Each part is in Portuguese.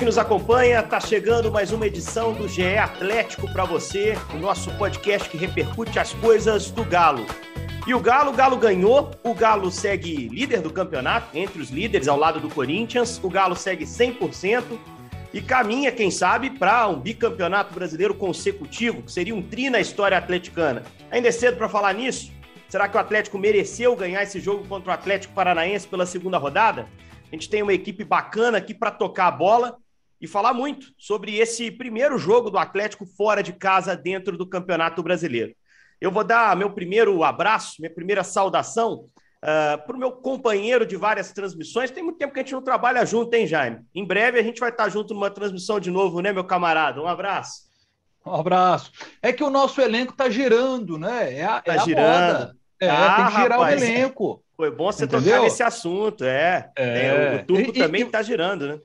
que nos acompanha. Tá chegando mais uma edição do GE Atlético para você, o nosso podcast que repercute as coisas do Galo. E o Galo, o Galo ganhou, o Galo segue líder do campeonato, entre os líderes ao lado do Corinthians, o Galo segue 100% e caminha, quem sabe, para um bicampeonato brasileiro consecutivo, que seria um tri na história atleticana. Ainda é cedo para falar nisso? Será que o Atlético mereceu ganhar esse jogo contra o Atlético Paranaense pela segunda rodada? A gente tem uma equipe bacana aqui para tocar a bola e falar muito sobre esse primeiro jogo do Atlético fora de casa dentro do Campeonato Brasileiro. Eu vou dar meu primeiro abraço, minha primeira saudação uh, para o meu companheiro de várias transmissões. Tem muito tempo que a gente não trabalha junto, hein, Jaime? Em breve a gente vai estar junto numa transmissão de novo, né, meu camarada? Um abraço. Um abraço. É que o nosso elenco está girando, né? É a, tá é girando. moda. É, ah, tem que girar rapaz, o elenco. Foi bom você Entendeu? tocar nesse assunto, é. é. o turbo e, também está girando, né?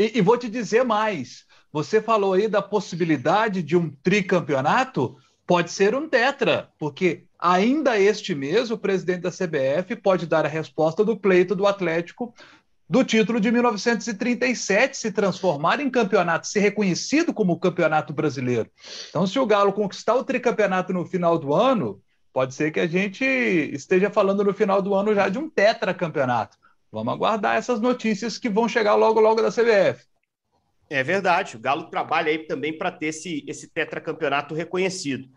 E, e vou te dizer mais. Você falou aí da possibilidade de um tricampeonato pode ser um tetra, porque ainda este mês o presidente da CBF pode dar a resposta do pleito do Atlético do título de 1937 se transformar em campeonato, ser reconhecido como campeonato brasileiro. Então, se o Galo conquistar o tricampeonato no final do ano, pode ser que a gente esteja falando no final do ano já de um tetracampeonato. Vamos aguardar essas notícias que vão chegar logo, logo da CBF. É verdade, o Galo trabalha aí também para ter esse, esse tetracampeonato reconhecido.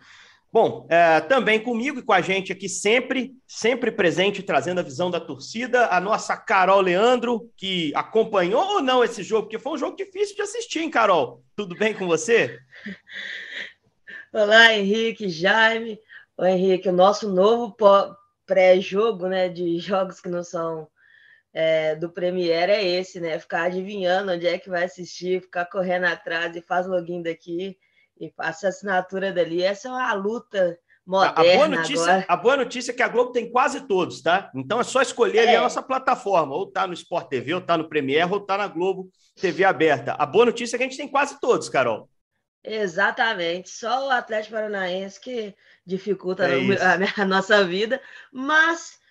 Bom, é, também comigo e com a gente aqui sempre, sempre presente, trazendo a visão da torcida, a nossa Carol Leandro, que acompanhou ou não esse jogo, porque foi um jogo difícil de assistir, hein, Carol? Tudo bem com você? Olá, Henrique, Jaime. O Henrique, o nosso novo pré-jogo, né, de jogos que não são é, do Premiere é esse, né? Ficar adivinhando onde é que vai assistir, ficar correndo atrás e faz login daqui e passa a assinatura dali. Essa é uma luta moderna. A boa, notícia, agora. a boa notícia é que a Globo tem quase todos, tá? Então é só escolher é. a nossa plataforma, ou tá no Sport TV, ou tá no Premiere, ou tá na Globo TV aberta. A boa notícia é que a gente tem quase todos, Carol. Exatamente. Só o Atlético Paranaense que dificulta é a, a nossa vida, mas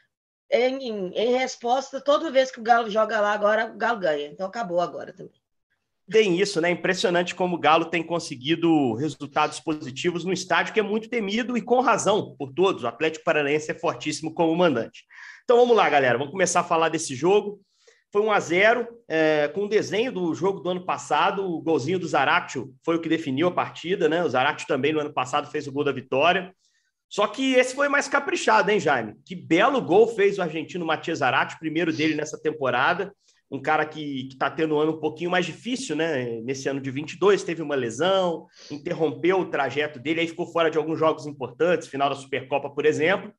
em, em, resposta, toda vez que o Galo joga lá, agora o Galo ganha. Então acabou agora também. Tem isso, né? Impressionante como o Galo tem conseguido resultados positivos no estádio que é muito temido e com razão por todos. O Atlético Paranaense é fortíssimo como mandante. Então vamos lá, galera. Vamos começar a falar desse jogo. Foi 1 a 0 é, com o desenho do jogo do ano passado. O golzinho do Zaratio foi o que definiu a partida, né? O Zaratio também no ano passado fez o gol da vitória. Só que esse foi mais caprichado, hein, Jaime? Que belo gol fez o argentino Matias Zarate, primeiro dele nessa temporada. Um cara que está tendo um ano um pouquinho mais difícil, né? Nesse ano de 22, teve uma lesão, interrompeu o trajeto dele, aí ficou fora de alguns jogos importantes, final da Supercopa, por exemplo,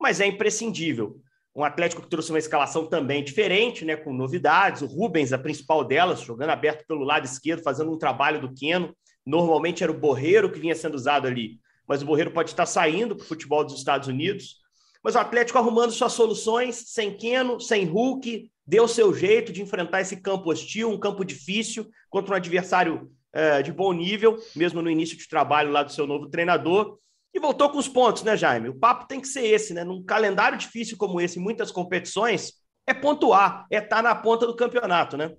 mas é imprescindível. Um Atlético que trouxe uma escalação também diferente, né? Com novidades. O Rubens, a principal delas, jogando aberto pelo lado esquerdo, fazendo um trabalho do Queno. Normalmente era o Borreiro que vinha sendo usado ali mas o Borreiro pode estar saindo para o futebol dos Estados Unidos. Mas o Atlético arrumando suas soluções, sem Keno, sem Hulk, deu seu jeito de enfrentar esse campo hostil, um campo difícil, contra um adversário é, de bom nível, mesmo no início de trabalho lá do seu novo treinador. E voltou com os pontos, né, Jaime? O papo tem que ser esse, né? Num calendário difícil como esse, muitas competições, é pontuar, é estar na ponta do campeonato, né?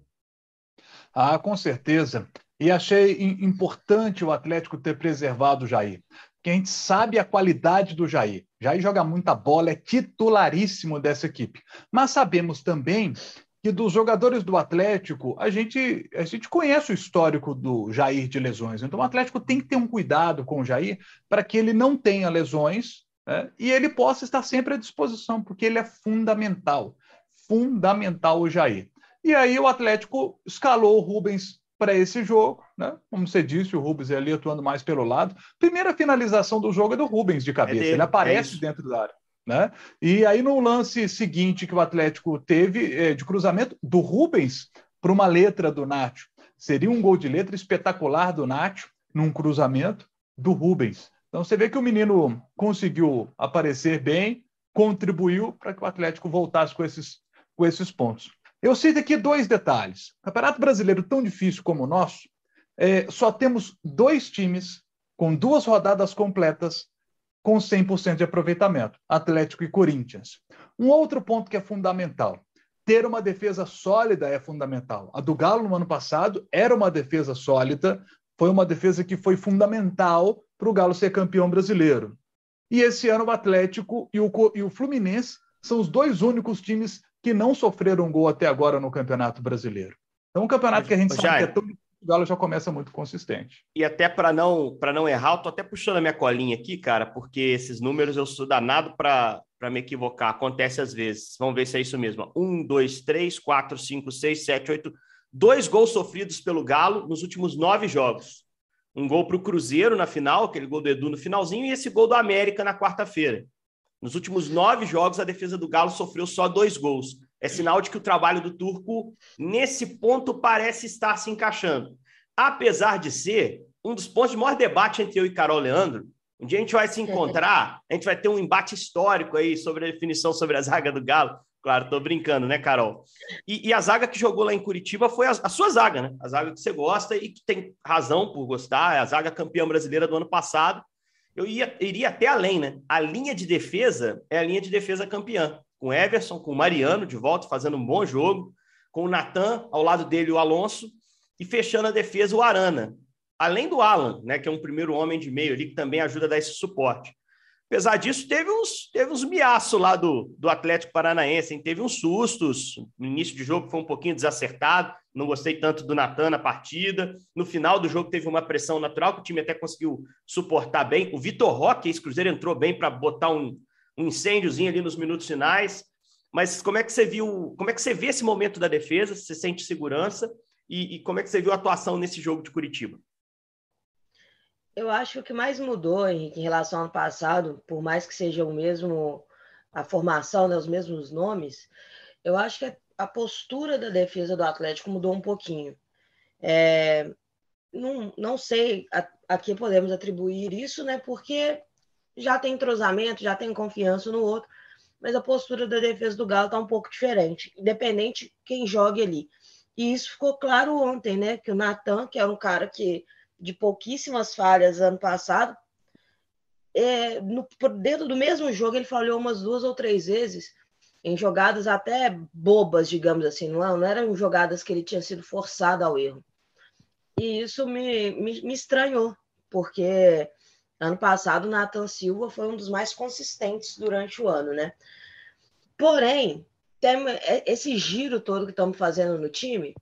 Ah, com certeza. E achei importante o Atlético ter preservado o Jair que a gente sabe a qualidade do Jair. Jair joga muita bola, é titularíssimo dessa equipe. Mas sabemos também que dos jogadores do Atlético, a gente, a gente conhece o histórico do Jair de lesões. Então o Atlético tem que ter um cuidado com o Jair para que ele não tenha lesões né, e ele possa estar sempre à disposição, porque ele é fundamental. Fundamental o Jair. E aí o Atlético escalou o Rubens para esse jogo, né? Como você disse, o Rubens é ali atuando mais pelo lado. Primeira finalização do jogo é do Rubens de cabeça, é dele, ele aparece é dentro da área. Né? E aí, no lance seguinte que o Atlético teve é, de cruzamento do Rubens para uma letra do Nacho. Seria um gol de letra espetacular do Nacho num cruzamento do Rubens. Então você vê que o menino conseguiu aparecer bem, contribuiu para que o Atlético voltasse com esses, com esses pontos. Eu cito aqui dois detalhes. Campeonato brasileiro tão difícil como o nosso, é, só temos dois times com duas rodadas completas com 100% de aproveitamento, Atlético e Corinthians. Um outro ponto que é fundamental, ter uma defesa sólida é fundamental. A do Galo no ano passado era uma defesa sólida, foi uma defesa que foi fundamental para o Galo ser campeão brasileiro. E esse ano o Atlético e o, e o Fluminense são os dois únicos times que não sofreram gol até agora no Campeonato Brasileiro. Então, um campeonato que a gente sabe que é tão o Galo já começa muito consistente. E até para não para não errar, eu tô até puxando a minha colinha aqui, cara, porque esses números eu sou danado para me equivocar. Acontece às vezes. Vamos ver se é isso mesmo. Um, dois, três, quatro, cinco, seis, sete, oito. Dois gols sofridos pelo Galo nos últimos nove jogos. Um gol para o Cruzeiro na final, aquele gol do Edu no finalzinho, e esse gol do América na quarta-feira. Nos últimos nove jogos, a defesa do Galo sofreu só dois gols. É sinal de que o trabalho do Turco, nesse ponto, parece estar se encaixando. Apesar de ser um dos pontos de maior debate entre eu e Carol Leandro, um dia a gente vai se encontrar, a gente vai ter um embate histórico aí sobre a definição sobre a zaga do Galo. Claro, tô brincando, né, Carol? E, e, a zaga que jogou lá em Curitiba foi a, a, sua zaga, né? A zaga que você gosta e que tem razão por gostar, é a zaga campeã brasileira do ano passado. Eu ia, iria até além, né? A linha de defesa é a linha de defesa campeã com Everson, com Mariano de volta, fazendo um bom jogo, com o Natan, ao lado dele o Alonso, e fechando a defesa o Arana. Além do Alan, né, que é um primeiro homem de meio ali, que também ajuda a dar esse suporte. Apesar disso, teve uns, teve uns miaços lá do, do Atlético Paranaense, hein? teve uns sustos. No início de jogo foi um pouquinho desacertado, não gostei tanto do Natan na partida. No final do jogo teve uma pressão natural, que o time até conseguiu suportar bem. O Vitor Roque, esse Cruzeiro, entrou bem para botar um, um incêndiozinho ali nos minutos finais. Mas como é que você viu, como é que você vê esse momento da defesa? Você sente segurança? E, e como é que você viu a atuação nesse jogo de Curitiba? Eu acho que o que mais mudou, Henrique, em relação ao ano passado, por mais que seja o mesmo a formação, né, os mesmos nomes, eu acho que a postura da defesa do Atlético mudou um pouquinho. É, não, não sei a, a que podemos atribuir isso, né? Porque já tem entrosamento, já tem confiança no outro, mas a postura da defesa do Galo está um pouco diferente, independente quem jogue ali. E isso ficou claro ontem, né? Que o Natan, que era um cara que de pouquíssimas falhas ano passado, é, no, dentro do mesmo jogo ele falhou umas duas ou três vezes em jogadas até bobas, digamos assim, não, não eram jogadas que ele tinha sido forçado ao erro. E isso me, me, me estranhou, porque Ano passado, o Nathan Silva foi um dos mais consistentes durante o ano, né? Porém, tem, é, esse giro todo que estamos fazendo no time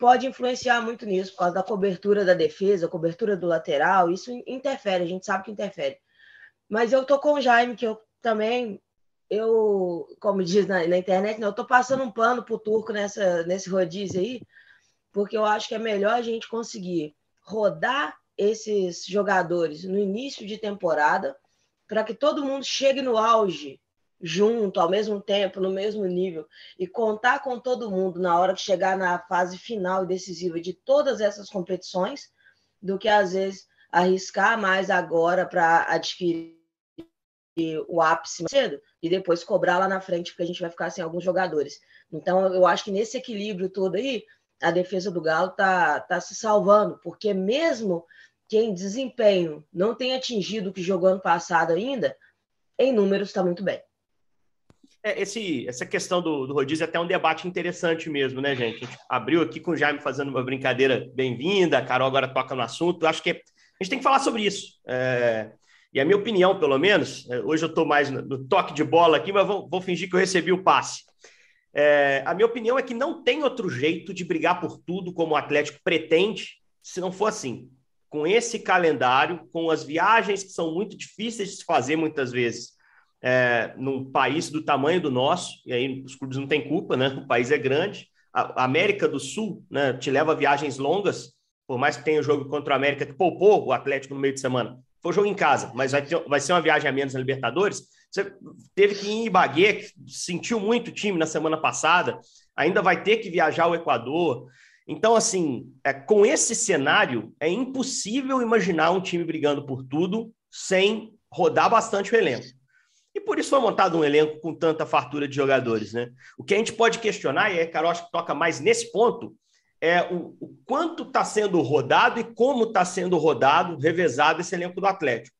pode influenciar muito nisso, por causa da cobertura da defesa, cobertura do lateral, isso interfere, a gente sabe que interfere. Mas eu tô com o Jaime, que eu também, eu, como diz na, na internet, né, eu tô passando um pano pro turco nessa, nesse rodízio aí, porque eu acho que é melhor a gente conseguir rodar esses jogadores no início de temporada, para que todo mundo chegue no auge junto, ao mesmo tempo, no mesmo nível, e contar com todo mundo na hora de chegar na fase final e decisiva de todas essas competições, do que às vezes arriscar mais agora para adquirir o ápice cedo e depois cobrar lá na frente, porque a gente vai ficar sem alguns jogadores. Então, eu acho que nesse equilíbrio todo aí, a defesa do Galo tá, tá se salvando, porque mesmo que em desempenho não tem atingido o que jogou ano passado ainda, em números está muito bem. É, esse, essa questão do, do rodízio é até um debate interessante mesmo, né, gente? Gente abriu aqui com o Jaime fazendo uma brincadeira bem-vinda, a Carol agora toca no assunto. Acho que a gente tem que falar sobre isso. É, e a minha opinião, pelo menos, é, hoje eu estou mais no, no, toque de bola aqui, mas vou, vou fingir que eu recebi o passe. É, a minha opinião é que não tem outro jeito de brigar por tudo como o Atlético pretende se não for assim com esse calendário, com as viagens que são muito difíceis de se fazer muitas vezes, é, num país do tamanho do nosso, e aí os clubes não têm culpa, né? O país é grande. A América do Sul né, te leva a viagens longas, por mais que tenha o jogo contra o América, que poupou o Atlético no meio de semana. Foi jogo em casa, mas vai, ter, vai ser uma viagem a menos na Libertadores. Você teve que ir em Ibagué, sentiu muito o time na semana passada, ainda vai ter que viajar ao Equador. Então, assim, é, com esse cenário, é impossível imaginar um time brigando por tudo sem rodar bastante o elenco. E por isso foi montado um elenco com tanta fartura de jogadores, né? O que a gente pode questionar, e a Carol que toca mais nesse ponto, é o, o quanto está sendo rodado e como está sendo rodado, revezado esse elenco do Atlético.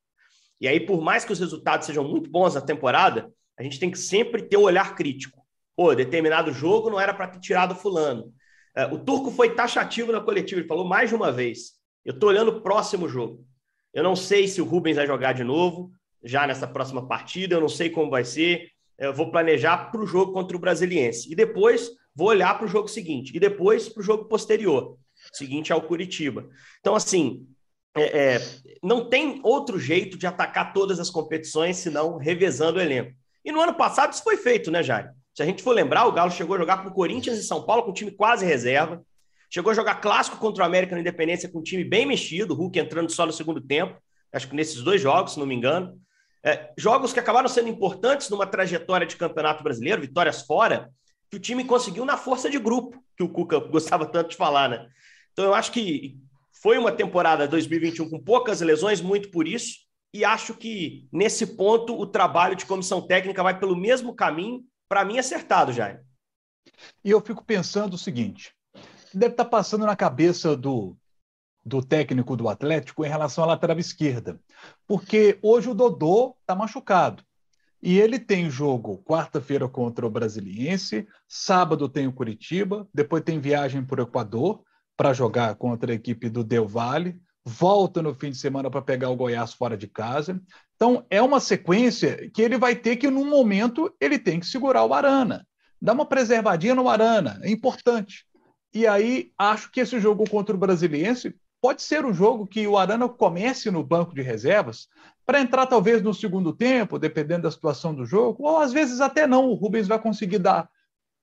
E aí, por mais que os resultados sejam muito bons na temporada, a gente tem que sempre ter o um olhar crítico. Pô, determinado jogo não era para ter tirado fulano. É, o Turco foi taxativo na coletiva, ele falou mais de uma vez. Eu estou olhando o próximo jogo. Eu não sei se o Rubens vai jogar de novo, já nessa próxima partida, eu não sei como vai ser. Eu vou planejar para o jogo contra o Brasiliense. E depois vou olhar para o jogo seguinte. E depois para o jogo posterior. Seguinte ao Curitiba. Então, assim, é, é, não tem outro jeito de atacar todas as competições senão revezando o elenco. E no ano passado isso foi feito, né, Jair? Se a gente for lembrar, o Galo chegou a jogar com o Corinthians e São Paulo com um time quase reserva. Chegou a jogar clássico contra o América na Independência com um time bem mexido, o Hulk entrando só no segundo tempo. Acho que nesses dois jogos, se não me engano. É, jogos que acabaram sendo importantes numa trajetória de campeonato brasileiro, vitórias fora, que o time conseguiu na força de grupo, que o Cuca gostava tanto de falar, né? Então eu acho que foi uma temporada 2021 com poucas lesões, muito por isso, e acho que nesse ponto o trabalho de comissão técnica vai pelo mesmo caminho, para mim acertado, Jair. E eu fico pensando o seguinte: deve estar tá passando na cabeça do, do técnico do Atlético em relação à lateral esquerda, porque hoje o Dodô está machucado. E ele tem jogo quarta-feira contra o Brasiliense, sábado tem o Curitiba, depois tem viagem para o Equador, para jogar contra a equipe do Del Valle, volta no fim de semana para pegar o Goiás fora de casa. Então, é uma sequência que ele vai ter que, num momento, ele tem que segurar o Arana. Dá uma preservadinha no Arana, é importante. E aí, acho que esse jogo contra o Brasiliense pode ser um jogo que o Arana comece no banco de reservas para entrar talvez no segundo tempo, dependendo da situação do jogo, ou às vezes até não. O Rubens vai conseguir dar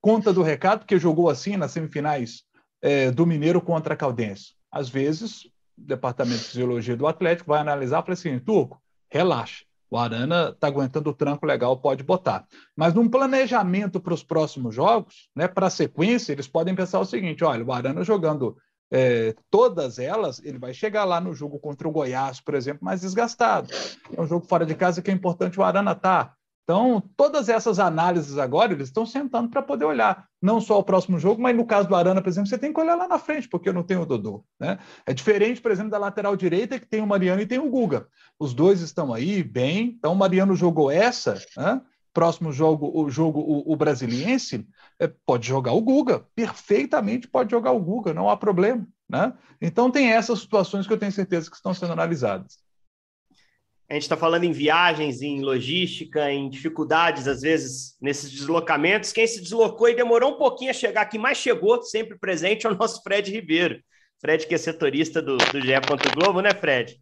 conta do recado, porque jogou assim nas semifinais é, do Mineiro contra a Caldense. Às vezes, o departamento de fisiologia do Atlético vai analisar e falar assim: Turco, relaxa. O Arana está aguentando o tranco legal, pode botar. Mas num planejamento para os próximos jogos, né, para a sequência, eles podem pensar o seguinte: olha, o Arana jogando é, todas elas, ele vai chegar lá no jogo contra o Goiás, por exemplo, mais desgastado. É um jogo fora de casa que é importante o Arana. Tá. Então, todas essas análises agora, eles estão sentando para poder olhar, não só o próximo jogo, mas no caso do Arana, por exemplo, você tem que olhar lá na frente, porque eu não tenho o Dodô. Né? É diferente, por exemplo, da lateral direita, que tem o Mariano e tem o Guga. Os dois estão aí bem, então o Mariano jogou essa, né? Próximo jogo, o jogo o, o brasiliense, é, pode jogar o Guga, perfeitamente pode jogar o Guga, não há problema. Né? Então tem essas situações que eu tenho certeza que estão sendo analisadas. A gente está falando em viagens, em logística, em dificuldades, às vezes, nesses deslocamentos. Quem se deslocou e demorou um pouquinho a chegar aqui, mas chegou sempre presente, é o nosso Fred Ribeiro. Fred, que é setorista do, do GE. Globo, né, Fred?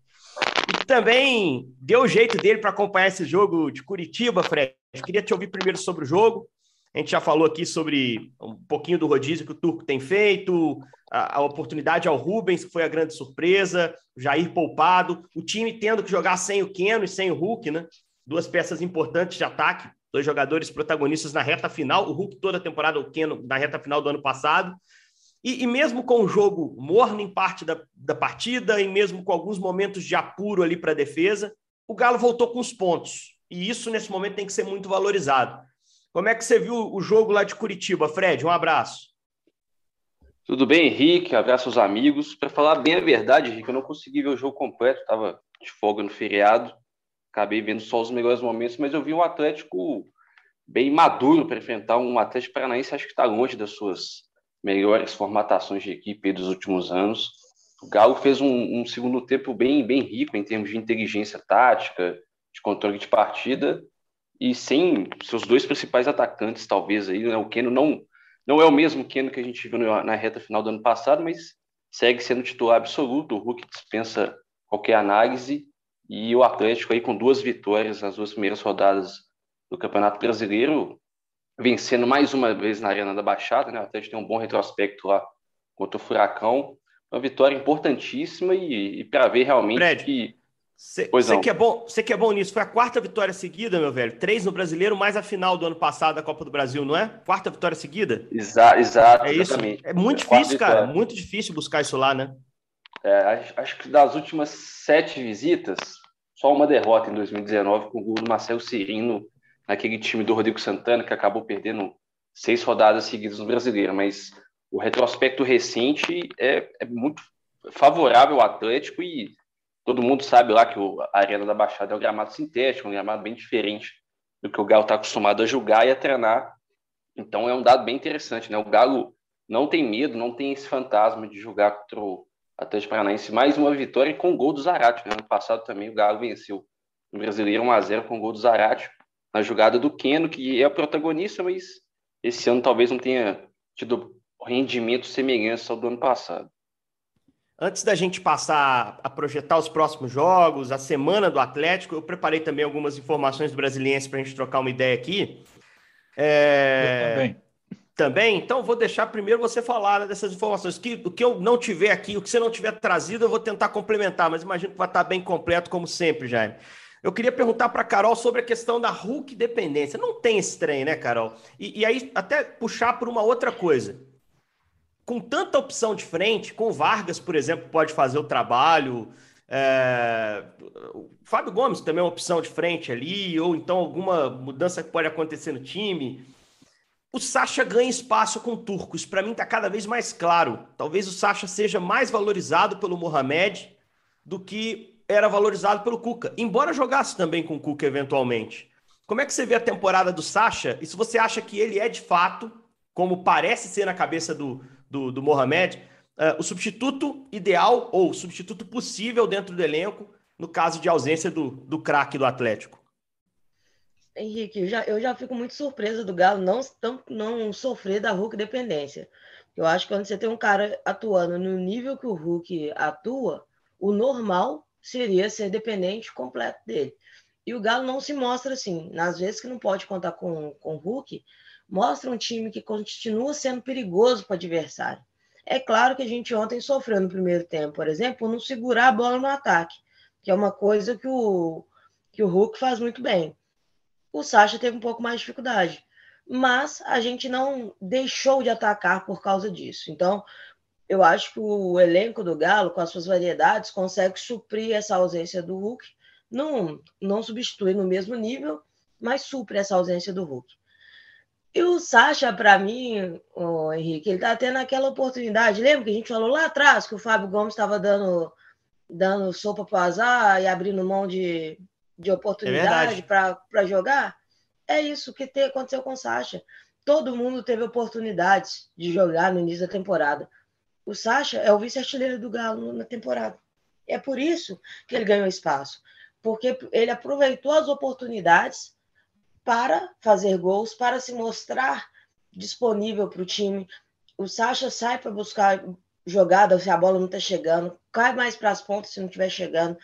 E também deu o jeito dele para acompanhar esse jogo de Curitiba, Fred. Eu queria te ouvir primeiro sobre o jogo, a gente já falou aqui sobre um pouquinho do rodízio que o Turco tem feito, a, a, oportunidade ao Rubens, que foi a grande surpresa, o Jair poupado, o time tendo que jogar sem o Keno e sem o Hulk, né? Duas peças importantes de ataque, dois jogadores protagonistas na reta final, o Hulk toda a temporada, o Keno na reta final do ano passado. E, e mesmo com o jogo morno em parte da, da partida, e mesmo com alguns momentos de apuro ali para a defesa, o Galo voltou com os pontos. E isso, nesse momento, tem que ser muito valorizado. Como é que você viu o jogo lá de Curitiba, Fred? Um abraço. Tudo bem, Henrique? Abraço aos amigos. Para falar bem a verdade, Henrique, eu não consegui ver o jogo completo, estava de folga no feriado, acabei vendo só os melhores momentos, mas eu vi um Atlético bem maduro para enfrentar um Atlético Paranaense, acho que está longe das suas melhores formatações de equipe dos últimos anos. O Galo fez um, um segundo tempo bem, bem rico em termos de inteligência tática, de controle de partida, e sem seus dois principais atacantes, talvez aí, né? O Keno não não é o mesmo Keno que a gente viu na reta final do ano passado, mas segue sendo titular absoluto. O Hulk dispensa qualquer análise e o Atlético aí com duas vitórias nas duas primeiras rodadas do Campeonato Brasileiro, vencendo mais uma vez na Arena da Baixada, né? O Atlético tem um bom retrospecto lá contra o Furacão. Uma vitória importantíssima e, e para ver realmente Fred, que você que, é bom, que é bom nisso. Foi a quarta vitória seguida, meu velho. Três no brasileiro, mais a final do ano passado da Copa do Brasil, não é? Quarta vitória seguida? Exato, exato. É isso. É muito é difícil, cara. Vitória. Muito difícil buscar isso lá, né? É, acho que das últimas sete visitas, só uma derrota em 2019 com o gol do Marcelo Cirino naquele time do Rodrigo Santana, que acabou perdendo seis rodadas seguidas no brasileiro. Mas o retrospecto recente é, é muito favorável ao Atlético e Todo mundo sabe lá que a Arena da Baixada é um gramado sintético, um gramado bem diferente do que o Galo está acostumado a julgar e a treinar. Então é um dado bem interessante, né? O Galo não tem medo, não tem esse fantasma de jogar contra o Atlético Paranaense. Mais uma vitória com gol do Zarate. Né? Ano passado também o Galo venceu o Brasileiro 1x0 com gol do Zarate na jogada do Keno, que é o protagonista, mas esse ano talvez não tenha tido rendimento semelhante ao do ano passado. Antes da gente passar a projetar os próximos jogos, a semana do Atlético, eu preparei também algumas informações do Brasiliense para a gente trocar uma ideia aqui. É... também. Também? Então, vou deixar primeiro você falar dessas informações. Que, o que eu não tiver aqui, o que você não tiver trazido, eu vou tentar complementar, mas imagino que vai estar bem completo, como sempre, Jaime. Eu queria perguntar para a Carol sobre a questão da Hulk dependência. Não tem esse trem, né, Carol? E, e aí, até puxar por uma outra coisa com tanta opção de frente, com Vargas, por exemplo, pode fazer o trabalho. É... O Fábio Gomes também é uma opção de frente ali, ou então alguma mudança que pode acontecer no time. O Sacha ganha espaço com o Turco. Isso para mim está cada vez mais claro. Talvez o Sacha seja mais valorizado pelo Mohamed do que era valorizado pelo Cuca, embora jogasse também com o Cuca eventualmente. Como é que você vê a temporada do Sacha? E se você acha que ele é de fato, como parece ser na cabeça do, do, do Mohamed, uh, o substituto ideal ou substituto possível dentro do elenco no caso de ausência do, do craque do Atlético? Henrique, eu já, eu já fico muito surpresa do Galo não, não, não sofrer da Hulk dependência. Eu acho que quando você tem um cara atuando no nível que o Hulk atua, o normal seria ser dependente completo dele. E o Galo não se mostra assim. Nas vezes que não pode contar com, com o Hulk, mostra um time que continua sendo perigoso para o adversário. É claro que a gente ontem sofreu no primeiro tempo, por exemplo, não segurar a bola no ataque, que é uma coisa que o, que o Hulk faz muito bem. O Sacha teve um pouco mais de dificuldade, mas a gente não deixou de atacar por causa disso. Então, eu acho que o elenco do Galo, com as suas variedades, consegue suprir essa ausência do Hulk. Não, não substitui no mesmo nível, mas supre essa ausência do Hulk. E o Sacha, para mim, o Henrique, ele tá tendo aquela oportunidade. Lembra que a gente falou lá atrás que o Fábio Gomes estava dando, dando sopa para azar e abrindo mão de, de oportunidade é para jogar? É isso que tem, aconteceu com o Sacha. Todo mundo teve oportunidades de jogar no início da temporada. O Sacha é o vice-artilheiro do Galo na temporada. É por isso que ele ganhou espaço. Porque ele aproveitou as oportunidades para fazer gols, para se mostrar disponível para o time. O Sacha sai para buscar jogada se a bola não está chegando, cai mais para as pontas se não estiver chegando.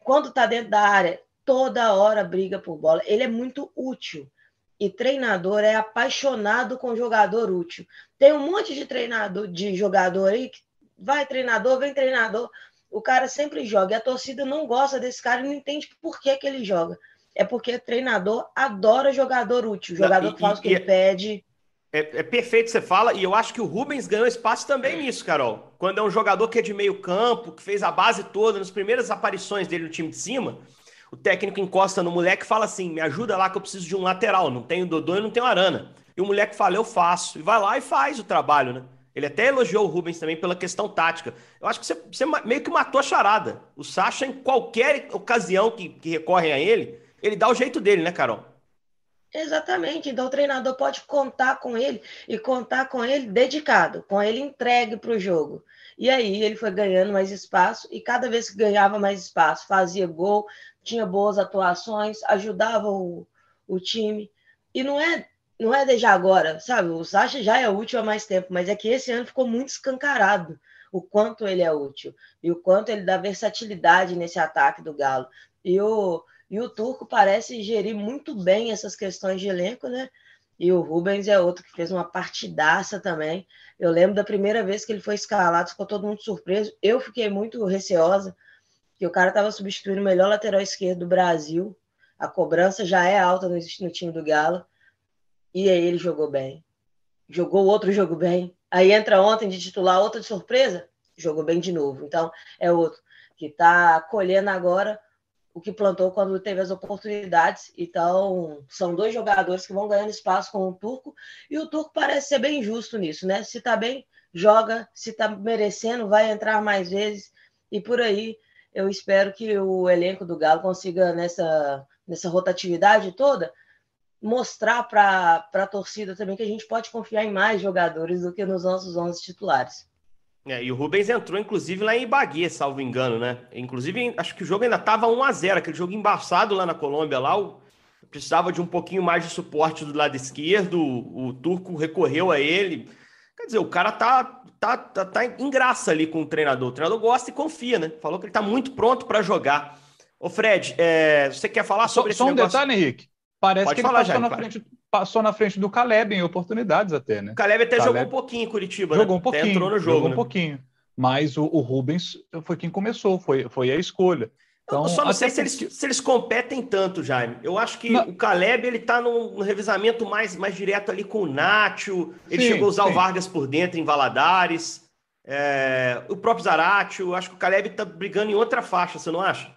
Quando está dentro da área, toda hora briga por bola. Ele é muito útil. E treinador é apaixonado com jogador útil. Tem um monte de treinador, de jogador aí que vai treinador, vem treinador. O cara sempre joga. E a torcida não gosta desse cara e não entende por que, que ele joga é porque treinador adora jogador útil, jogador que faz o que ele pede. É, é, perfeito você fala, e eu acho que o Rubens ganhou espaço também nisso, Carol. Quando é um jogador que é de meio campo, que fez a base toda, nas primeiras aparições dele no time de cima, o técnico encosta no moleque e fala assim: me ajuda lá que eu preciso de um lateral, não tenho Dodô e não tenho Arana. E o moleque fala: eu faço. E vai lá e faz o trabalho, né? Ele até elogiou o Rubens também pela questão tática. Eu acho que você, você meio que matou a charada. O Sacha, em qualquer ocasião que, que recorrem a ele, ele dá o jeito dele, né, Carol? Exatamente. Então o treinador pode contar com ele e contar com ele dedicado, com ele entregue para o jogo. E aí ele foi ganhando mais espaço e cada vez que ganhava mais espaço, fazia gol, tinha boas atuações, ajudava o, o time. E não é não é desde agora, sabe? O Sacha já é útil há mais tempo, mas é que esse ano ficou muito escancarado o quanto ele é útil e o quanto ele dá versatilidade nesse ataque do Galo. E o e o Turco parece gerir muito bem essas questões de elenco, né? E o Rubens é outro que fez uma partidaça também. Eu lembro da primeira vez que ele foi escalado, ficou todo mundo surpreso. Eu fiquei muito receosa, que o cara estava substituindo o melhor lateral esquerdo do Brasil. A cobrança já é alta no, no time do Galo. E aí ele jogou bem. Jogou outro jogo bem. Aí entra ontem de titular outra de surpresa, jogou bem de novo. Então é outro que está colhendo agora o que plantou quando teve as oportunidades. Então, são dois jogadores que vão ganhando espaço com o Turco, e o Turco parece ser bem justo nisso, né? Se tá bem, joga, se tá merecendo, vai entrar mais vezes, e por aí eu espero que o elenco do Galo consiga, nessa, nessa rotatividade toda, mostrar para a torcida também que a gente pode confiar em mais jogadores do que nos nossos 11 titulares. É, e o Rubens entrou, inclusive, lá em Baguia, salvo engano, né? Inclusive, acho que o jogo ainda estava 1 a 0 aquele jogo embaçado lá na Colômbia, lá o... precisava de um pouquinho mais de suporte do lado esquerdo, o, o Turco recorreu a ele. Quer dizer, o cara tá, tá, tá, tá em graça ali com o treinador. O treinador gosta e confia, né? Falou que ele tá muito pronto para jogar. Ô, Fred, é... você quer falar sobre só, esse só um detalhe, Henrique. Parece Pode que falar, ele passou, já, na frente, passou na frente do Caleb em oportunidades até, né? O Caleb até Caleb... jogou um pouquinho em Curitiba, jogou né? um pouquinho, até entrou no jogo, jogou né? um pouquinho. Mas o, o, Rubens foi quem começou, foi, foi a escolha. Então, eu só não sei se eles, se eles competem tanto, Jaime. Eu acho que não. o Caleb ele tá no, no, revisamento mais, mais direto ali com o Nacho. Ele sim, chegou a usar sim. o Vargas por dentro em Valadares. É, o próprio Zaratio. Acho que o Caleb tá brigando em outra faixa, você não acha?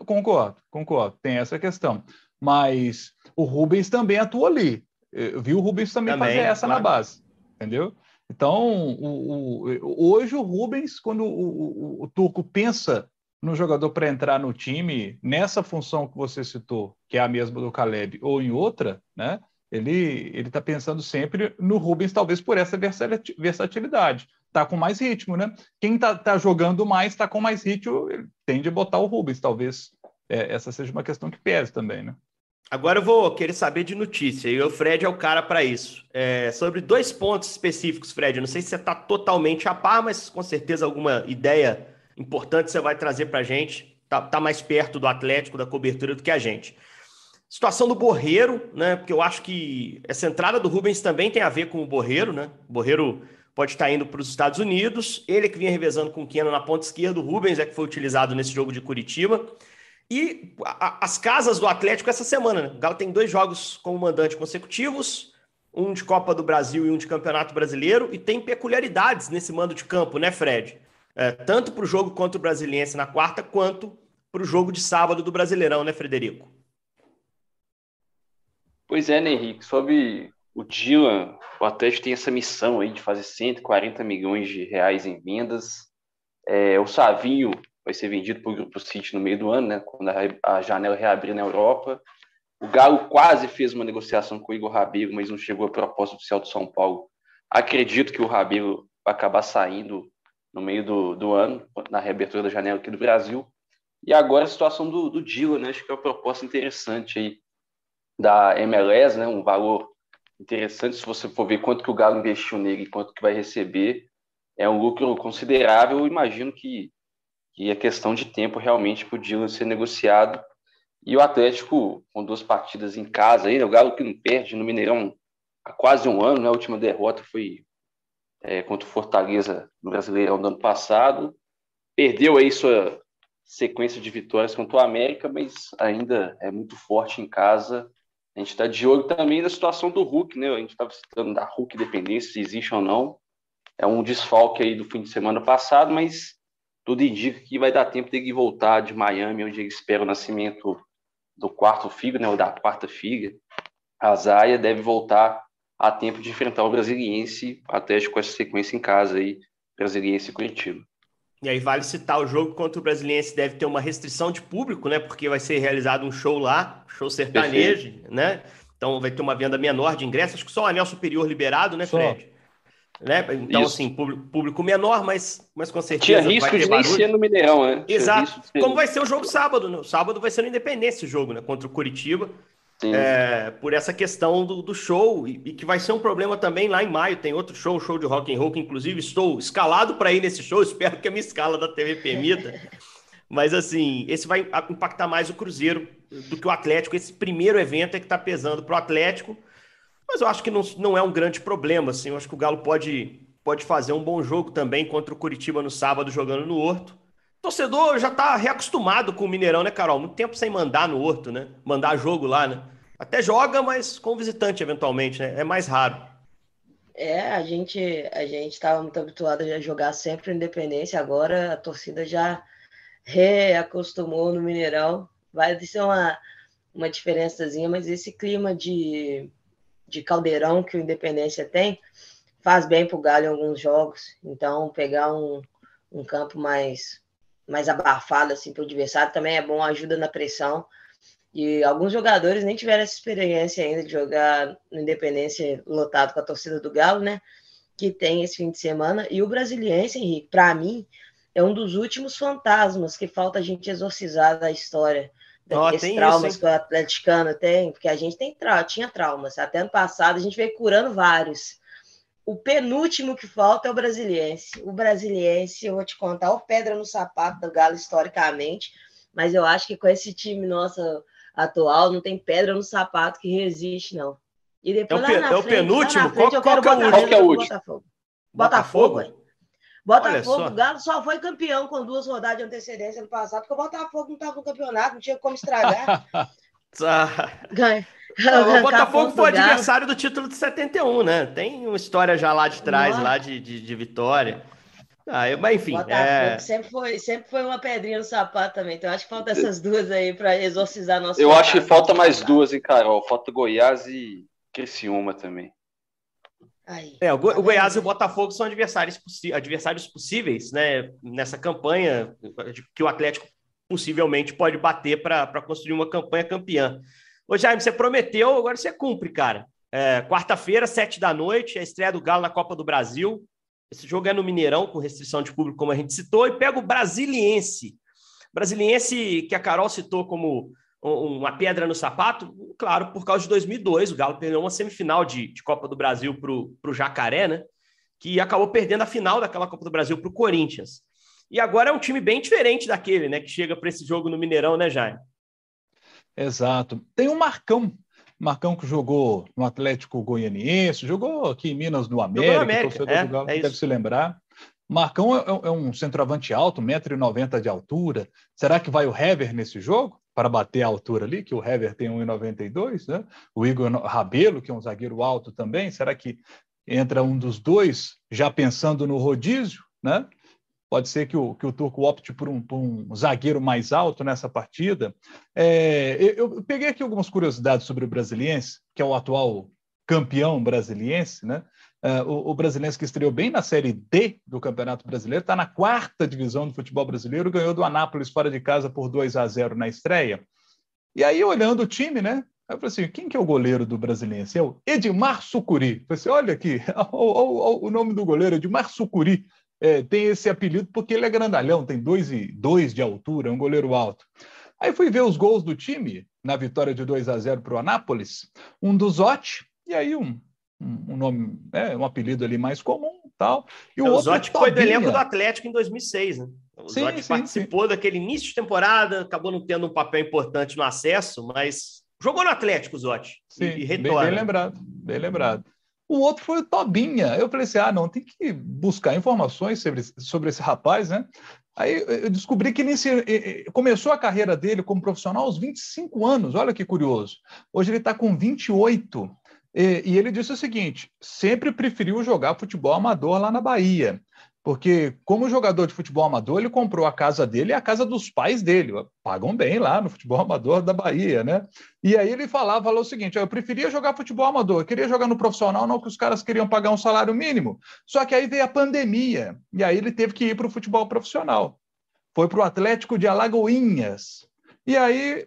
Eu concordo, concordo. Tem essa questão. Mas o Rubens também atuou ali. Eu vi o Rubens também, também fazer essa claro. na base, entendeu? Então, o, o, hoje o Rubens, quando o, o Turco pensa no jogador para entrar no time, nessa função que você citou, que é a mesma do Caleb, ou em outra, né? Ele ele está pensando sempre no Rubens, talvez por essa versatilidade. Tá com mais ritmo, né? Quem tá, tá jogando mais, está com mais ritmo, tende a botar o Rubens. Talvez é, essa seja uma questão que pese também, né? Agora eu vou querer saber de notícia, e o Fred é o cara para isso. É, sobre dois pontos específicos, Fred. não sei se você está totalmente a par, mas com certeza alguma ideia importante você vai trazer para a gente. Está tá mais perto do Atlético, da cobertura do que a gente. Situação do Borreiro, né? Porque eu acho que essa entrada do Rubens também tem a ver com o Borreiro, né? O Borreiro pode estar indo para os Estados Unidos. Ele é que vinha revezando com o Keno na ponta esquerda, o Rubens é que foi utilizado nesse jogo de Curitiba. E a, as casas do Atlético essa semana, né? O Galo tem dois jogos como mandante consecutivos, um de Copa do Brasil e um de Campeonato Brasileiro, e tem peculiaridades nesse mando de campo, né, Fred? É, tanto para o jogo contra o Brasiliense na quarta, quanto para o jogo de sábado do Brasileirão, né, Frederico? Pois é, né, Henrique? Sobre o Dylan, o Atlético tem essa missão aí de fazer 140 milhões de reais em vendas. É, o Savinho vai ser vendido para o Grupo City no meio do ano, né, quando a, a janela reabrir na Europa. O Galo quase fez uma negociação com o Igor Rabelo, mas não chegou a proposta oficial do São Paulo. Acredito que o Rabelo vai acabar saindo no meio do, do ano, na reabertura da janela aqui do Brasil. E agora a situação do, do Dylan, né? Acho que é uma proposta interessante aí da MLS, né? Um valor interessante se você for ver quanto que o Galo investiu nele e quanto que vai receber. É um lucro considerável. Eu imagino que que é questão de tempo realmente Dylan ser negociado. E o Atlético, com duas partidas em casa, aí, né? o Galo que não perde no Mineirão há quase um ano, né? a última derrota foi é, contra o Fortaleza no Brasileirão do ano passado. Perdeu aí sua sequência de vitórias contra o América, mas ainda é muito forte em casa. A gente está de olho também na situação do Hulk, né? A gente estava citando da Hulk dependência, se existe ou não. É um desfalque aí do fim de semana passado, mas tudo indica que vai dar tempo dele voltar de Miami, onde ele espera o nascimento do quarto filho, né, ou da quarta filha. A Zaya deve voltar a tempo de enfrentar o Brasiliense, até com essa sequência em casa aí, Brasiliense e Curitiba. E aí vale citar o jogo contra o Brasiliense deve ter uma restrição de público, né? Porque vai ser realizado um show lá, show sertanejo, Perfeito. né? Então vai ter uma venda menor de ingressos, acho que só o anel superior liberado, né, Fred? Né? Então, Isso. assim, público, menor, mas, mas com certeza. Tinha risco de nem ser no Mineirão, né? Exato. Como vai ser o jogo sábado, né? Sábado vai ser no Independência o jogo, né? Contra o Curitiba. É, por essa questão do, do show, e, e, que vai ser um problema também lá em maio. Tem outro show, show de rock and roll, que inclusive estou escalado para ir nesse show. Espero que a minha escala da TV permita. Mas assim, esse vai impactar mais o Cruzeiro do que o Atlético. Esse primeiro evento é que está pesando para o Atlético. Mas eu acho que não, não é um grande problema, assim. Eu acho que o Galo pode, pode fazer um bom jogo também contra o Curitiba no sábado, jogando no Horto. O torcedor já está reacostumado com o Mineirão, né, Carol? Muito tempo sem mandar no Horto, né? Mandar jogo lá, né? Até joga, mas com visitante, eventualmente, né? É mais raro. É, a gente a gente estava muito habituado a jogar sempre no Independência, agora a torcida já reacostumou no Mineirão. Vai ser uma, uma diferençazinha, mas esse clima de de caldeirão que o Independência tem, faz bem para o Galo em alguns jogos. Então, pegar um, um campo mais, mais abafado assim, para o adversário também é bom, ajuda na pressão. E alguns jogadores nem tiveram essa experiência ainda de jogar no Independência lotado com a torcida do Galo, né? Que tem esse fim de semana. E o Brasiliense, Henrique, para mim, é um dos últimos fantasmas que falta a gente exorcizar da história. Oh, traumas isso, que o atleticano tem, porque a gente tem tra tinha traumas. Até ano passado a gente veio curando vários. O penúltimo que falta é o Brasiliense. O Brasiliense, eu vou te contar, o pedra no sapato do Galo historicamente, mas eu acho que com esse time nosso atual não tem pedra no sapato que resiste, não. E depois é o, lá na é frente, o penúltimo? Frente, qual, qual, qual que é o último? Botafogo. Botafogo, Botafogo, Botafogo, o Galo só foi campeão com duas rodadas de antecedência no passado, porque o Botafogo não estava no campeonato, não tinha como estragar. Ganha. Não, o Botafogo foi adversário do título de 71, né? Tem uma história já lá de trás, Nossa. lá de, de, de, vitória. Ah, eu, mas enfim. Botafogo é... sempre, foi, sempre foi uma pedrinha no sapato também. Então acho que falta essas duas aí para exorcizar nosso. Eu acho que falta mais duas, hein, Carol? Falta Goiás e Criciúma também. Aí, é, o, Go tá o Goiás e o Botafogo são adversários, adversários possíveis, né? Nessa campanha que o Atlético possivelmente pode bater para construir uma campanha campeã. Ô, Jaime, você prometeu, agora você cumpre, cara. É, Quarta-feira, sete da noite, a estreia do Galo na Copa do Brasil. Esse jogo é no Mineirão, com restrição de público, como a gente citou, e pega o Brasiliense. Brasiliense que a Carol citou como uma pedra no sapato, claro, por causa de 2002. O Galo perdeu uma semifinal de, de Copa do Brasil para o Jacaré, né? Que acabou perdendo a final daquela Copa do Brasil para o Corinthians. E agora é um time bem diferente daquele, né? Que chega para esse jogo no Mineirão, né, Jaime? Exato. Tem o Marcão. Marcão que jogou no Atlético Goianiense, jogou aqui em Minas no América, no América. torcedor é, do Galo é deve se lembrar. Marcão é, é um centroavante alto, 1,90m de altura. Será que vai o Hever nesse jogo? Para bater a altura ali, que o Hever tem 1,92, né? O Igor Rabelo, que é um zagueiro alto também. Será que entra um dos dois, já pensando no rodízio, né? Pode ser que o, que o Turco opte por um, por um zagueiro mais alto nessa partida. É, eu, eu, peguei aqui algumas curiosidades sobre o Brasiliense, que é o atual campeão brasiliense, né? Uh, o, o que estreou bem na Série D do Campeonato Brasileiro, está na quarta divisão do futebol brasileiro, ganhou do Anápolis fora de casa por 2 a 0 na estreia. E aí, olhando o time, né? Eu falei assim: quem que é o goleiro do Brasiliense? É o Edmar Sucuri. Eu falei assim: olha aqui, o, o, o nome do goleiro, Edmar Sucuri é, tem esse apelido porque ele é grandalhão, tem dois e dois de altura, é um goleiro alto. Aí fui ver os gols do time na vitória de 2 a 0 para o Anápolis, um do Zotti, e aí um, um, nome, é, um apelido ali mais comum tal. E o, é, o Zotti foi do elenco do Atlético em 2006, né? O sim, Zotti sim, participou sim. daquele início de temporada, acabou não tendo um papel importante no acesso, mas jogou no Atlético, Zotti. Sim, e, e bem, bem lembrado, bem lembrado. O outro foi o Tobinha. Eu falei assim: ah, não, tem que buscar informações sobre, sobre esse rapaz, né? Aí eu descobri que ele começou a carreira dele como profissional aos 25 anos. Olha que curioso. Hoje ele está com 28. E, e ele disse o seguinte: sempre preferiu jogar futebol amador lá na Bahia. Porque, como jogador de futebol amador, ele comprou a casa dele e a casa dos pais dele. Pagam bem lá no futebol amador da Bahia, né? E aí ele falava, falou o seguinte: eu preferia jogar futebol amador, eu queria jogar no profissional, não que os caras queriam pagar um salário mínimo. Só que aí veio a pandemia, e aí ele teve que ir para o futebol profissional. Foi para o Atlético de Alagoinhas. E aí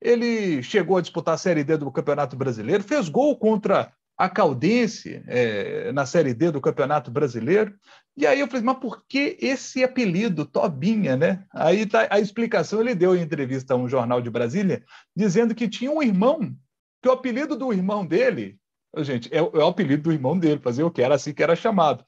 ele chegou a disputar a Série D do Campeonato Brasileiro, fez gol contra a Caldense é, na Série D do Campeonato Brasileiro. E aí eu falei, mas por que esse apelido, Tobinha, né? Aí tá a explicação, ele deu em entrevista a um jornal de Brasília, dizendo que tinha um irmão, que o apelido do irmão dele, gente, é, é o apelido do irmão dele, fazer o que era assim que era chamado.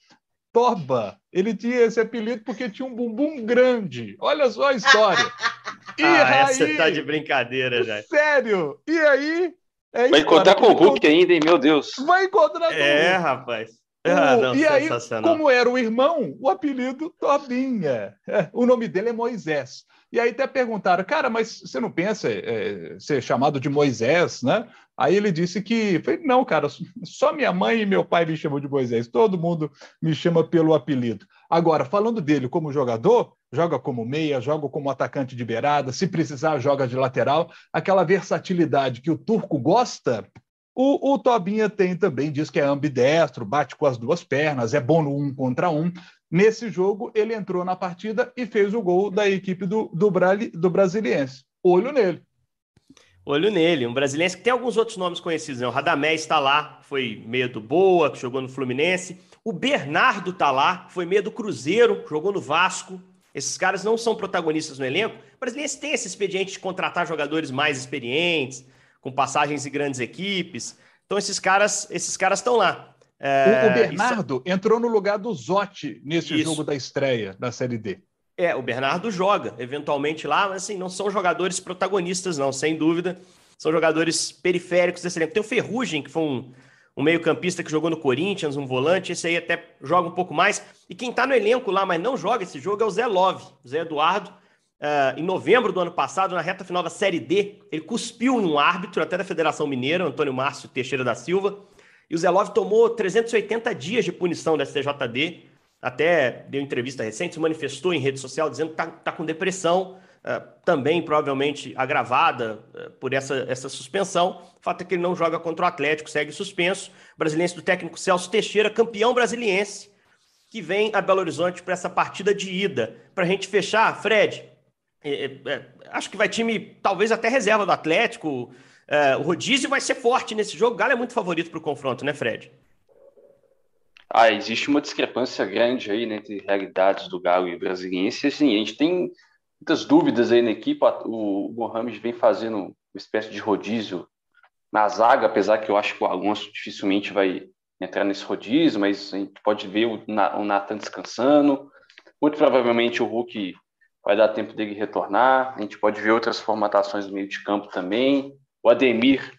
Toba. Ele tinha esse apelido porque tinha um bumbum grande. Olha só a história. E ah, aí, essa tá de brincadeira já. Sério? E aí é Vai encontrar com o Hulk ainda, hein? Meu Deus. Vai encontrar com É, rapaz. Ah, não, e aí, como era o irmão, o apelido Tobinha. É, o nome dele é Moisés. E aí até perguntaram, cara, mas você não pensa é, ser chamado de Moisés, né? Aí ele disse que, falei, não, cara, só minha mãe e meu pai me chamam de Moisés, todo mundo me chama pelo apelido. Agora, falando dele como jogador, joga como meia, joga como atacante de beirada, se precisar, joga de lateral, aquela versatilidade que o turco gosta, o, o Tobinha tem também, diz que é ambidestro, bate com as duas pernas, é bom no um contra um. Nesse jogo, ele entrou na partida e fez o gol da equipe do, do, Brali, do Brasiliense. Olho nele. Olho nele, um brasileiro que tem alguns outros nomes conhecidos. Né? O Radamés está lá, foi meio do Boa, que jogou no Fluminense. O Bernardo está lá, foi meio do Cruzeiro, jogou no Vasco. Esses caras não são protagonistas no elenco. O brasileiro tem esse expediente de contratar jogadores mais experientes, com passagens em grandes equipes. Então esses caras, esses caras estão lá. É, o, o, Bernardo isso... entrou no lugar do Zotti nesse isso. jogo da estreia da Série D. É, o Bernardo joga eventualmente lá, mas assim, não são jogadores protagonistas, não, sem dúvida. São jogadores periféricos desse elenco. Tem o Ferrugem, que foi um, um meio-campista que jogou no Corinthians, um volante, esse aí até joga um pouco mais. E quem tá no elenco lá, mas não joga esse jogo, é o Zé Love, o Zé Eduardo. Uh, em novembro do ano passado, na reta final da Série D, ele cuspiu um árbitro, até da Federação Mineira, Antônio Márcio Teixeira da Silva, e o Zé Love tomou 380 dias de punição da STJD até deu entrevista recente, se manifestou em rede social dizendo que está tá com depressão, também provavelmente agravada uh, por essa, essa suspensão. O fato é que ele não joga contra o Atlético, segue suspenso. Brasiliense do técnico Celso Teixeira, campeão brasiliense, que vem a Belo Horizonte para essa partida de ida. Para a gente fechar, Fred, é, é, acho que vai time, talvez até reserva do Atlético. É, o rodízio vai ser forte nesse jogo. O Galo é muito favorito para o confronto, né, Fred? Ah, existe uma discrepância grande aí né, entre realidades do Galo e Brasiliense. Assim, a gente tem muitas dúvidas aí na equipe. O Mohamed vem fazendo uma espécie de rodízio na zaga, apesar que eu acho que o Alonso dificilmente vai entrar nesse rodízio, mas a gente pode ver o Nathan descansando. Muito provavelmente o Hulk vai dar tempo dele retornar. A gente pode ver outras formatações do meio de campo também. O Ademir,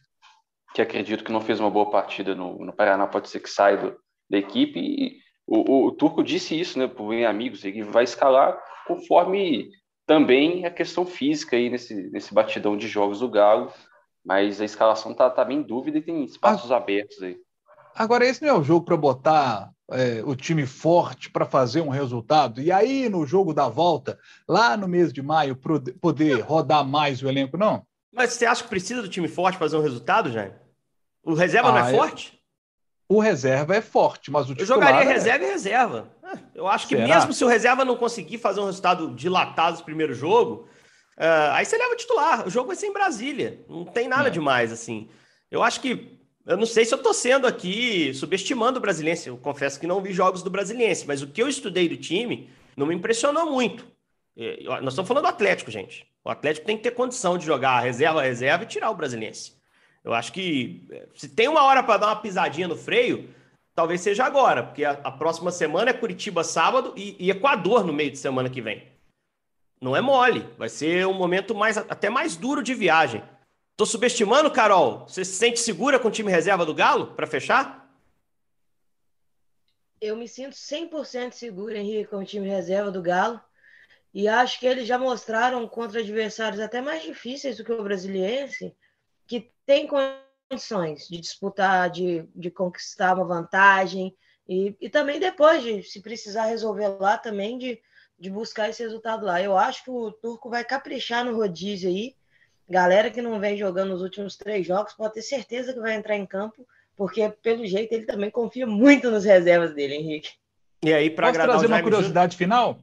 que acredito que não fez uma boa partida no, no Paraná, pode ser que saia do, da equipe. E o, o, o Turco disse isso, né, por amigos, ele vai escalar conforme também a questão física aí nesse, nesse batidão de jogos do Galo, mas a escalação tá, tá bem em dúvida e tem espaços ah, abertos aí. Agora, esse não é o jogo para botar é, o time forte para fazer um resultado, e aí no jogo da volta, lá no mês de maio, poder rodar mais o elenco, não? Mas você acha que precisa do time forte para fazer um resultado, Jair? O reserva ah, não é, é forte? O reserva é forte, mas o titular... Eu jogaria é... reserva e reserva. Eu acho que Será? mesmo se o reserva não conseguir fazer um resultado dilatado no primeiro jogo, uh, aí você leva o titular. O jogo vai ser em Brasília. Não tem nada é. demais, assim. Eu acho que... Eu não sei se eu estou sendo aqui subestimando o Brasiliense. Eu confesso que não vi jogos do Brasiliense, mas o que eu estudei do time não me impressionou muito. Nós estamos falando do Atlético, gente. O Atlético tem que ter condição de jogar reserva, reserva e tirar o Brasiliense. Eu acho que eh, se tem uma hora para dar uma pisadinha no freio, talvez seja agora, porque a, a próxima semana é Curitiba sábado e, e, Equador no meio de semana que vem. Não é mole, vai ser um momento mais até mais duro de viagem. Tô subestimando, Carol? Você se sente segura com o time reserva do Galo para fechar? Eu me sinto 100% segura, Henrique, com o time reserva do Galo. E acho que eles já mostraram contra adversários até mais difíceis do que o brasiliense que tem condições de disputar, de, de conquistar uma vantagem, e, e também depois de, se precisar resolver lá, também de, de buscar esse resultado lá. Eu acho que o Turco vai caprichar no rodízio aí. Galera que não vem jogando nos últimos três jogos pode ter certeza que vai entrar em campo, porque pelo jeito ele também confia muito nas reservas dele, Henrique. E aí, para trazer uma curiosidade final?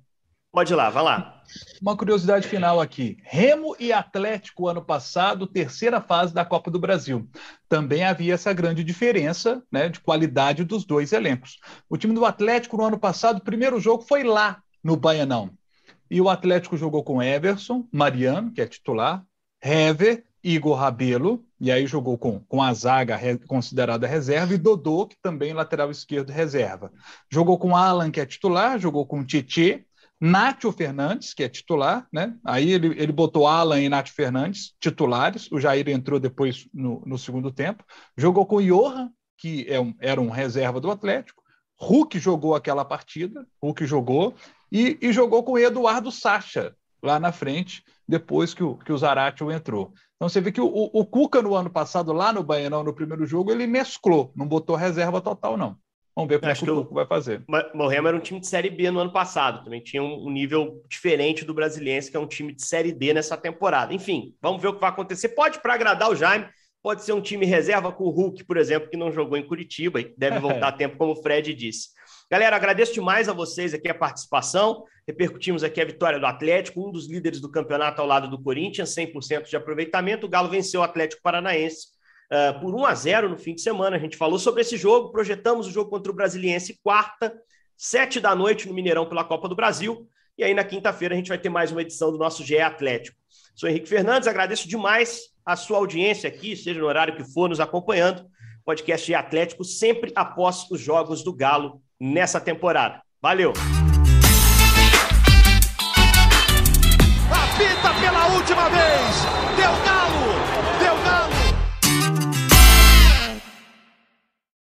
Pode ir lá, vai lá. Uma curiosidade final aqui. Remo e Atlético, ano passado, terceira fase da Copa do Brasil. Também havia essa grande diferença né, de qualidade dos dois elencos. O time do Atlético, no ano passado, o primeiro jogo foi lá, no Baianão. E o Atlético jogou com Everson, Mariano, que é titular, Hever, Igor Rabelo, e aí jogou com, com a zaga re, considerada reserva, e Dodô, que também lateral esquerdo reserva. Jogou com Alan, que é titular, jogou com Tietê, Nátio Fernandes, que é titular, né? Aí ele, ele botou Alan e Nátio Fernandes, titulares. O Jair entrou depois no, no segundo tempo. Jogou com Johan, que é um, era um reserva do Atlético. Hulk jogou aquela partida, Hulk jogou, e, e jogou com Eduardo Sacha lá na frente, depois que o, que o Zaratio entrou. Então você vê que o, o, o Cuca, no ano passado, lá no Baianão, no primeiro jogo, ele mesclou, não botou reserva total, não. Vamos ver como Acho é que o Turco vai fazer. O Remo era um time de Série B no ano passado, também tinha um nível diferente do Brasiliense, que é um time de Série D nessa temporada. Enfim, vamos ver o que vai acontecer. Pode, para agradar o Jaime, pode ser um time reserva com o Hulk, por exemplo, que não jogou em Curitiba e deve voltar a tempo, como o Fred disse. Galera, agradeço demais a vocês aqui a participação. Repercutimos aqui a vitória do Atlético, um dos líderes do campeonato ao lado do Corinthians, 100% de aproveitamento. O Galo venceu o Atlético Paranaense uh, por 1 a 0 no fim de semana. A gente falou sobre esse jogo, projetamos o jogo contra o Brasiliense quarta, sete da noite no Mineirão pela Copa do Brasil. E aí, na quinta-feira, a gente vai ter mais uma edição do nosso GE Atlético. Sou Henrique Fernandes, agradeço demais a sua audiência aqui, seja no horário que for, nos acompanhando. Podcast GE Atlético, sempre após os jogos do Galo nessa temporada. Valeu! Apita pela última vez! Deu!